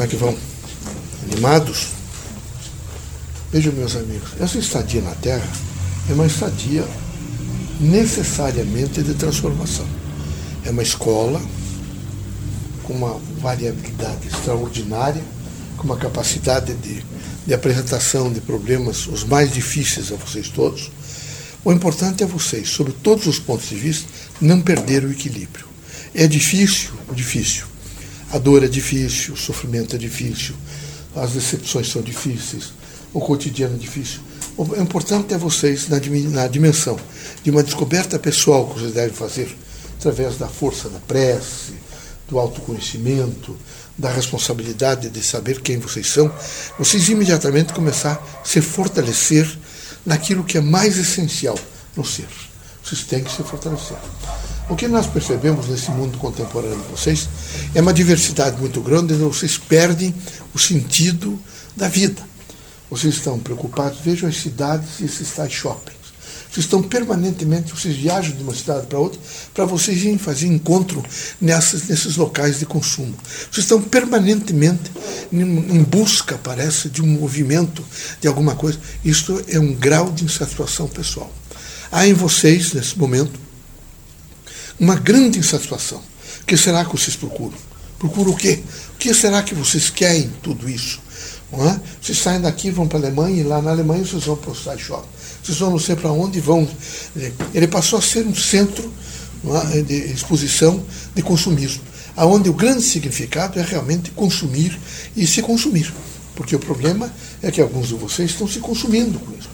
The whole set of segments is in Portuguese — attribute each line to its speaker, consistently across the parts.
Speaker 1: Como é que vão? Animados? Vejam, meus amigos, essa estadia na Terra é uma estadia necessariamente de transformação. É uma escola com uma variabilidade extraordinária, com uma capacidade de, de apresentação de problemas os mais difíceis a vocês todos. O importante é vocês, sobre todos os pontos de vista, não perder o equilíbrio. É difícil, difícil. A dor é difícil, o sofrimento é difícil, as decepções são difíceis, o cotidiano é difícil. O importante é vocês, na, dimensão de uma descoberta pessoal que vocês devem fazer, através da força da prece, do autoconhecimento, da responsabilidade de saber quem vocês são, vocês imediatamente começar a se fortalecer naquilo que é mais essencial no ser. Vocês têm que se fortalecer. O que nós percebemos nesse mundo contemporâneo de vocês é uma diversidade muito grande, vocês perdem o sentido da vida. Vocês estão preocupados, vejam as cidades e esses tais shoppings. Vocês estão permanentemente, vocês viajam de uma cidade para outra para vocês irem fazer encontro nessas, nesses locais de consumo. Vocês estão permanentemente em busca, parece, de um movimento, de alguma coisa. Isto é um grau de insatisfação pessoal. Há em vocês, nesse momento, uma grande insatisfação. O que será que vocês procuram? Procuram o quê? O que será que vocês querem tudo isso? Não é? Vocês saem daqui, vão para a Alemanha, e lá na Alemanha vocês vão para o site shop. Vocês vão não sei para onde vão. Ele passou a ser um centro é? de exposição de consumismo, aonde o grande significado é realmente consumir e se consumir. Porque o problema é que alguns de vocês estão se consumindo com isso.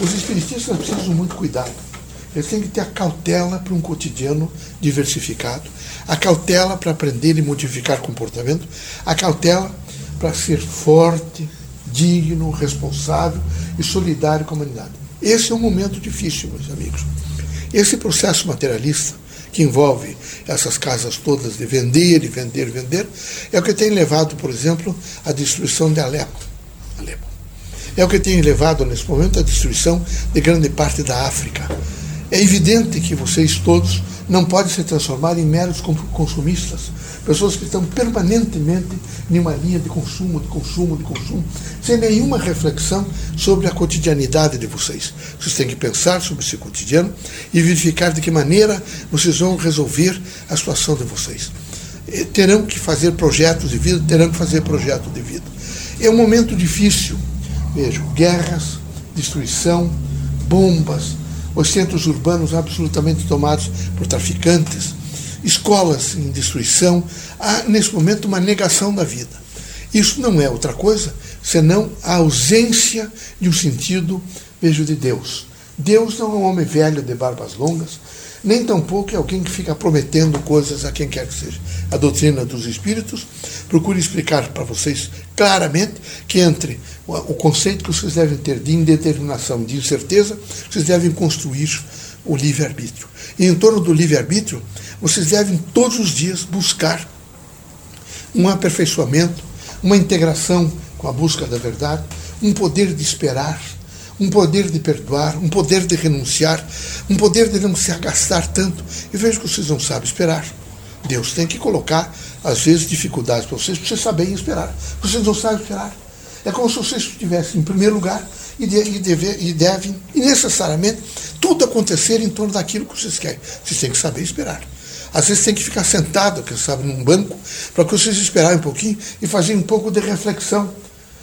Speaker 1: Os espiritistas precisam muito cuidado. Eles têm que ter a cautela para um cotidiano diversificado, a cautela para aprender e modificar comportamento, a cautela para ser forte, digno, responsável e solidário com a humanidade. Esse é um momento difícil, meus amigos. Esse processo materialista, que envolve essas casas todas de vender e vender vender, é o que tem levado, por exemplo, à destruição de Alepo. Alepo. É o que tem levado, nesse momento, à destruição de grande parte da África. É evidente que vocês todos não podem se transformar em meros consumistas, pessoas que estão permanentemente em uma linha de consumo, de consumo, de consumo, sem nenhuma reflexão sobre a cotidianidade de vocês. Vocês têm que pensar sobre esse cotidiano e verificar de que maneira vocês vão resolver a situação de vocês. Terão que fazer projetos de vida, terão que fazer projeto de vida. É um momento difícil. Vejam, guerras, destruição, bombas, os centros urbanos absolutamente tomados por traficantes, escolas em destruição. Há, nesse momento, uma negação da vida. Isso não é outra coisa senão a ausência de um sentido, vejo, de Deus. Deus não é um homem velho de barbas longas, nem tampouco é alguém que fica prometendo coisas a quem quer que seja. A doutrina dos espíritos procura explicar para vocês claramente que entre o conceito que vocês devem ter de indeterminação, de incerteza, vocês devem construir o livre-arbítrio. E em torno do livre-arbítrio, vocês devem todos os dias buscar um aperfeiçoamento, uma integração com a busca da verdade, um poder de esperar, um poder de perdoar, um poder de renunciar, um poder de não se agastar tanto. E vejo que vocês não sabem esperar. Deus tem que colocar, às vezes, dificuldades para vocês, para vocês saberem esperar. Vocês não sabem esperar. É como se vocês estivessem em primeiro lugar e, de, e, deve, e devem, e necessariamente, tudo acontecer em torno daquilo que vocês querem. Vocês têm que saber esperar. Às vezes tem que ficar sentado, quem sabe, num banco, para que vocês esperarem um pouquinho e fazerem um pouco de reflexão,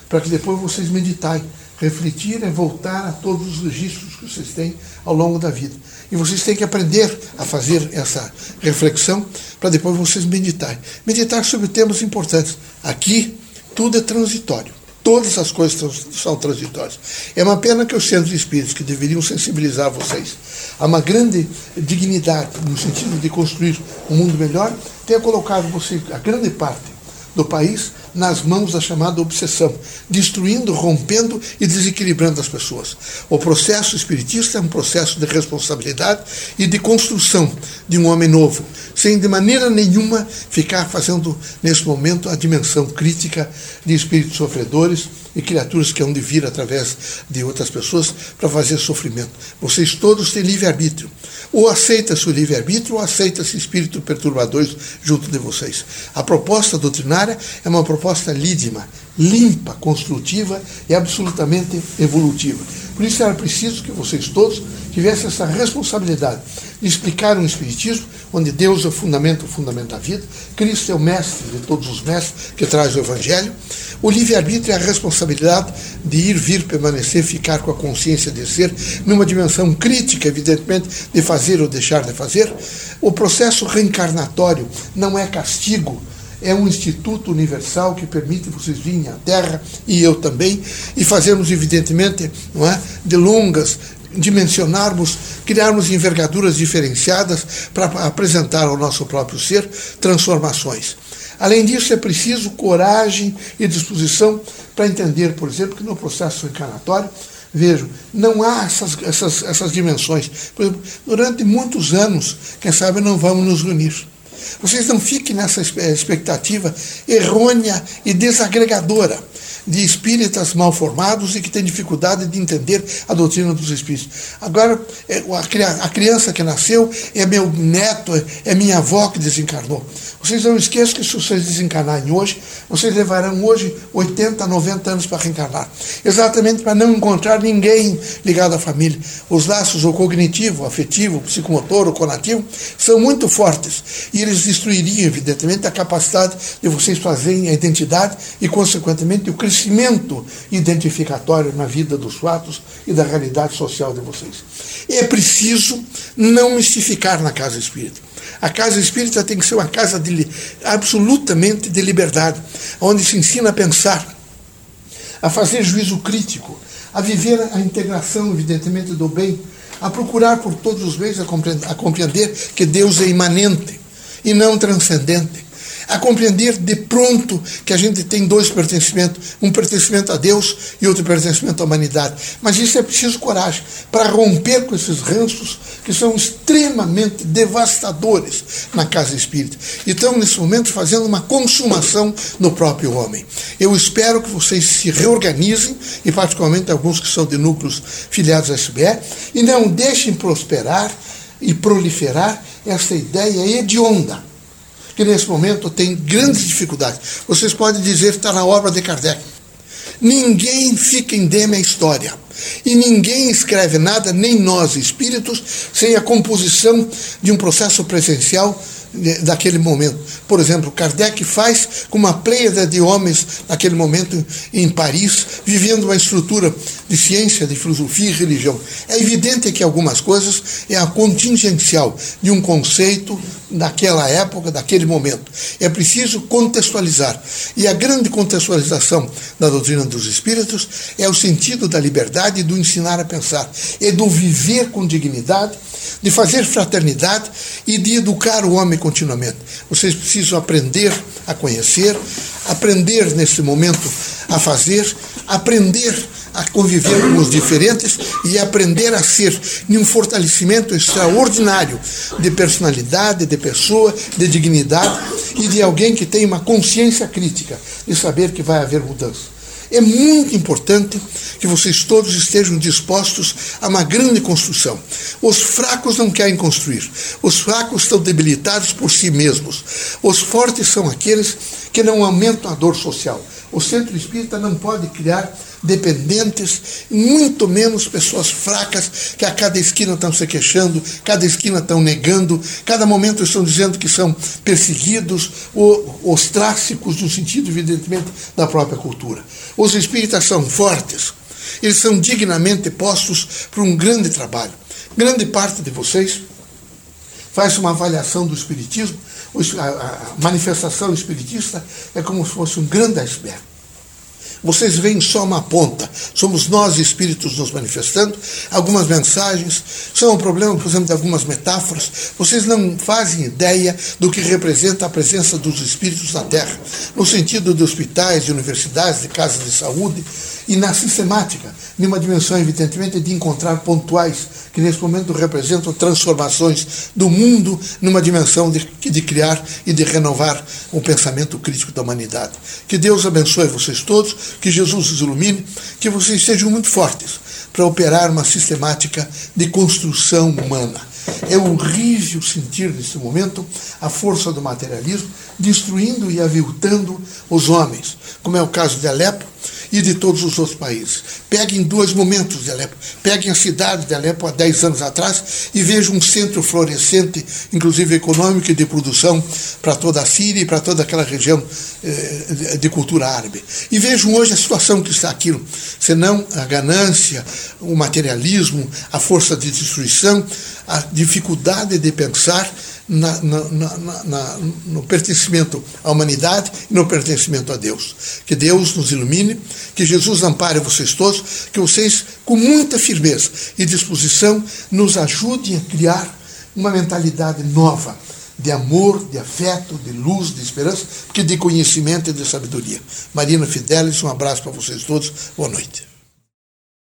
Speaker 1: para que depois vocês meditarem refletir é voltar a todos os registros que vocês têm ao longo da vida. E vocês têm que aprender a fazer essa reflexão para depois vocês meditarem. Meditar sobre temas importantes. Aqui, tudo é transitório. Todas as coisas são transitórias. É uma pena que os centros espíritos, que deveriam sensibilizar vocês a uma grande dignidade, no sentido de construir um mundo melhor, tenha colocado você, a grande parte do país nas mãos da chamada obsessão, destruindo, rompendo e desequilibrando as pessoas. O processo espiritista é um processo de responsabilidade e de construção de um homem novo, sem de maneira nenhuma ficar fazendo, nesse momento, a dimensão crítica de espíritos sofredores e criaturas que hão de vir através de outras pessoas para fazer sofrimento. Vocês todos têm livre-arbítrio. Ou aceita-se o livre-arbítrio ou aceita-se espírito perturbadores junto de vocês. A proposta doutrinária é uma proposta lídima, limpa, construtiva e absolutamente evolutiva. Por isso era preciso que vocês todos tivessem essa responsabilidade de explicar um Espiritismo onde Deus é o fundamento, o fundamento da vida, Cristo é o mestre de todos os mestres que traz o Evangelho, o livre-arbítrio é a responsabilidade de ir, vir, permanecer, ficar com a consciência de ser, numa dimensão crítica, evidentemente, de fazer ou deixar de fazer. O processo reencarnatório não é castigo, é um instituto universal que permite vocês virem à Terra, e eu também, e fazermos, evidentemente, não é, de longas, dimensionarmos, criarmos envergaduras diferenciadas para apresentar ao nosso próprio ser transformações. Além disso, é preciso coragem e disposição para entender, por exemplo, que no processo encarnatório, vejo, não há essas, essas, essas dimensões. Por exemplo, durante muitos anos, quem sabe não vamos nos unir. Vocês não fiquem nessa expectativa errônea e desagregadora de espíritas mal formados e que têm dificuldade de entender a doutrina dos espíritos. Agora, é, a criança que nasceu é meu neto, é minha avó que desencarnou. Vocês não esqueçam que se vocês desencarnarem hoje, vocês levarão hoje 80, 90 anos para reencarnar. Exatamente para não encontrar ninguém ligado à família. Os laços, o cognitivo, o afetivo, o psicomotor, o conativo, são muito fortes. E eles destruiriam, evidentemente, a capacidade de vocês fazerem a identidade e, consequentemente, o crescimento crescimento identificatório na vida dos fatos e da realidade social de vocês. É preciso não mistificar na casa espírita. A casa espírita tem que ser uma casa de, absolutamente de liberdade, onde se ensina a pensar, a fazer juízo crítico, a viver a integração, evidentemente, do bem, a procurar por todos os meios a compreender, a compreender que Deus é imanente e não transcendente a compreender de pronto que a gente tem dois pertencimentos, um pertencimento a Deus e outro pertencimento à humanidade. Mas isso é preciso coragem para romper com esses ranços que são extremamente devastadores na casa espírita. E estão, nesse momento, fazendo uma consumação no próprio homem. Eu espero que vocês se reorganizem, e particularmente alguns que são de núcleos filiados à SBE, e não deixem prosperar e proliferar essa ideia hedionda que nesse momento tem grandes dificuldades. Vocês podem dizer que está na obra de Kardec. Ninguém fica indemne à história. E ninguém escreve nada, nem nós espíritos, sem a composição de um processo presencial daquele momento. Por exemplo, Kardec faz com uma pleiada de homens naquele momento em Paris, vivendo uma estrutura de ciência, de filosofia e religião. É evidente que algumas coisas é a contingencial de um conceito daquela época, daquele momento. É preciso contextualizar. E a grande contextualização da doutrina dos espíritos é o sentido da liberdade do ensinar a pensar, é do viver com dignidade, de fazer fraternidade e de educar o homem continuamente. Vocês precisam aprender a conhecer, aprender nesse momento a fazer, aprender a conviver com os diferentes e aprender a ser em um fortalecimento extraordinário de personalidade, de pessoa, de dignidade e de alguém que tem uma consciência crítica de saber que vai haver mudança. É muito importante que vocês todos estejam dispostos a uma grande construção. Os fracos não querem construir. Os fracos estão debilitados por si mesmos. Os fortes são aqueles que não aumentam a dor social. O centro espírita não pode criar dependentes, muito menos pessoas fracas que a cada esquina estão se queixando, cada esquina estão negando, cada momento estão dizendo que são perseguidos, ou ostrácicos, no sentido, evidentemente, da própria cultura. Os espíritas são fortes, eles são dignamente postos para um grande trabalho. Grande parte de vocês faz uma avaliação do espiritismo a manifestação espiritista é como se fosse um grande iceberg. Vocês veem só uma ponta. Somos nós espíritos nos manifestando. Algumas mensagens são um problema, por exemplo, de algumas metáforas. Vocês não fazem ideia do que representa a presença dos espíritos na Terra, no sentido de hospitais, de universidades, de casas de saúde. E na sistemática, numa dimensão, evidentemente, de encontrar pontuais, que nesse momento representam transformações do mundo numa dimensão de, de criar e de renovar o pensamento crítico da humanidade. Que Deus abençoe vocês todos, que Jesus os ilumine, que vocês sejam muito fortes para operar uma sistemática de construção humana. É horrível sentir nesse momento a força do materialismo destruindo e aviltando os homens, como é o caso de Alepo, e de todos os outros países. Peguem dois momentos de Alepo. Peguem a cidade de Alepo há 10 anos atrás e vejam um centro florescente, inclusive econômico e de produção, para toda a Síria e para toda aquela região eh, de cultura árabe. E vejam hoje a situação que está aquilo. Senão a ganância, o materialismo, a força de destruição, a dificuldade de pensar na, na, na, no pertencimento à humanidade e no pertencimento a Deus. Que Deus nos ilumine, que Jesus ampare vocês todos, que vocês, com muita firmeza e disposição, nos ajudem a criar uma mentalidade nova de amor, de afeto, de luz, de esperança, porque de conhecimento e de sabedoria. Marina Fidelis, um abraço para vocês todos. Boa noite.